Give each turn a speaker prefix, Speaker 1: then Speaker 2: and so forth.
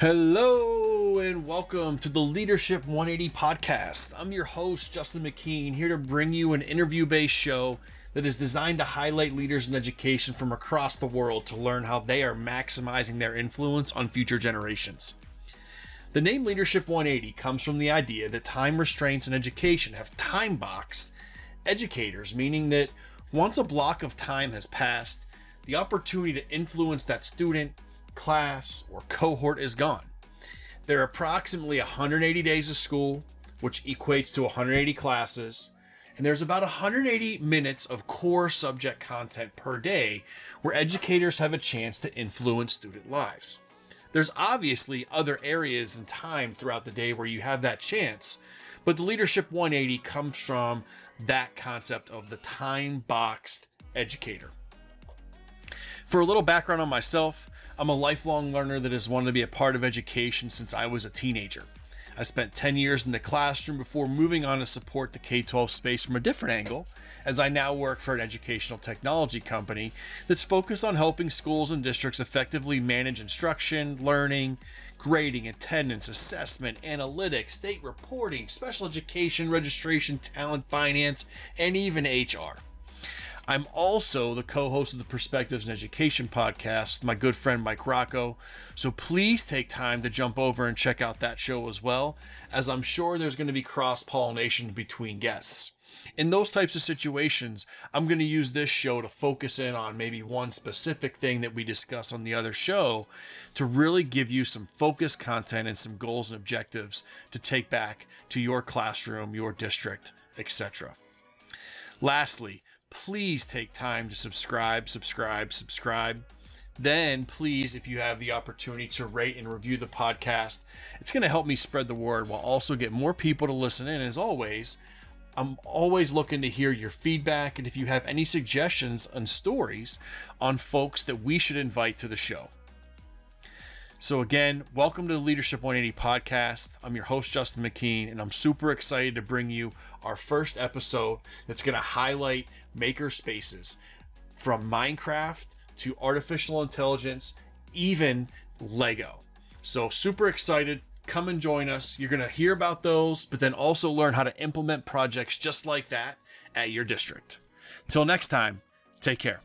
Speaker 1: Hello and welcome to the Leadership 180 podcast. I'm your host, Justin McKean, here to bring you an interview based show that is designed to highlight leaders in education from across the world to learn how they are maximizing their influence on future generations. The name Leadership 180 comes from the idea that time restraints in education have time boxed educators, meaning that once a block of time has passed, the opportunity to influence that student, class, or cohort is gone. There are approximately 180 days of school, which equates to 180 classes, and there's about 180 minutes of core subject content per day where educators have a chance to influence student lives. There's obviously other areas and time throughout the day where you have that chance, but the Leadership 180 comes from that concept of the time boxed educator. For a little background on myself, I'm a lifelong learner that has wanted to be a part of education since I was a teenager. I spent 10 years in the classroom before moving on to support the K 12 space from a different angle, as I now work for an educational technology company that's focused on helping schools and districts effectively manage instruction, learning, grading, attendance, assessment, analytics, state reporting, special education, registration, talent, finance, and even HR. I'm also the co host of the Perspectives in Education podcast, my good friend Mike Rocco. So please take time to jump over and check out that show as well, as I'm sure there's going to be cross pollination between guests. In those types of situations, I'm going to use this show to focus in on maybe one specific thing that we discuss on the other show to really give you some focused content and some goals and objectives to take back to your classroom, your district, etc. Lastly, please take time to subscribe, subscribe, subscribe. Then, please, if you have the opportunity to rate and review the podcast, it's going to help me spread the word while also get more people to listen in. As always, I'm always looking to hear your feedback and if you have any suggestions and stories on folks that we should invite to the show. So, again, welcome to the Leadership 180 podcast. I'm your host, Justin McKean, and I'm super excited to bring you our first episode that's going to highlight maker spaces from Minecraft to artificial intelligence, even Lego. So, super excited. Come and join us. You're going to hear about those, but then also learn how to implement projects just like that at your district. Till next time, take care.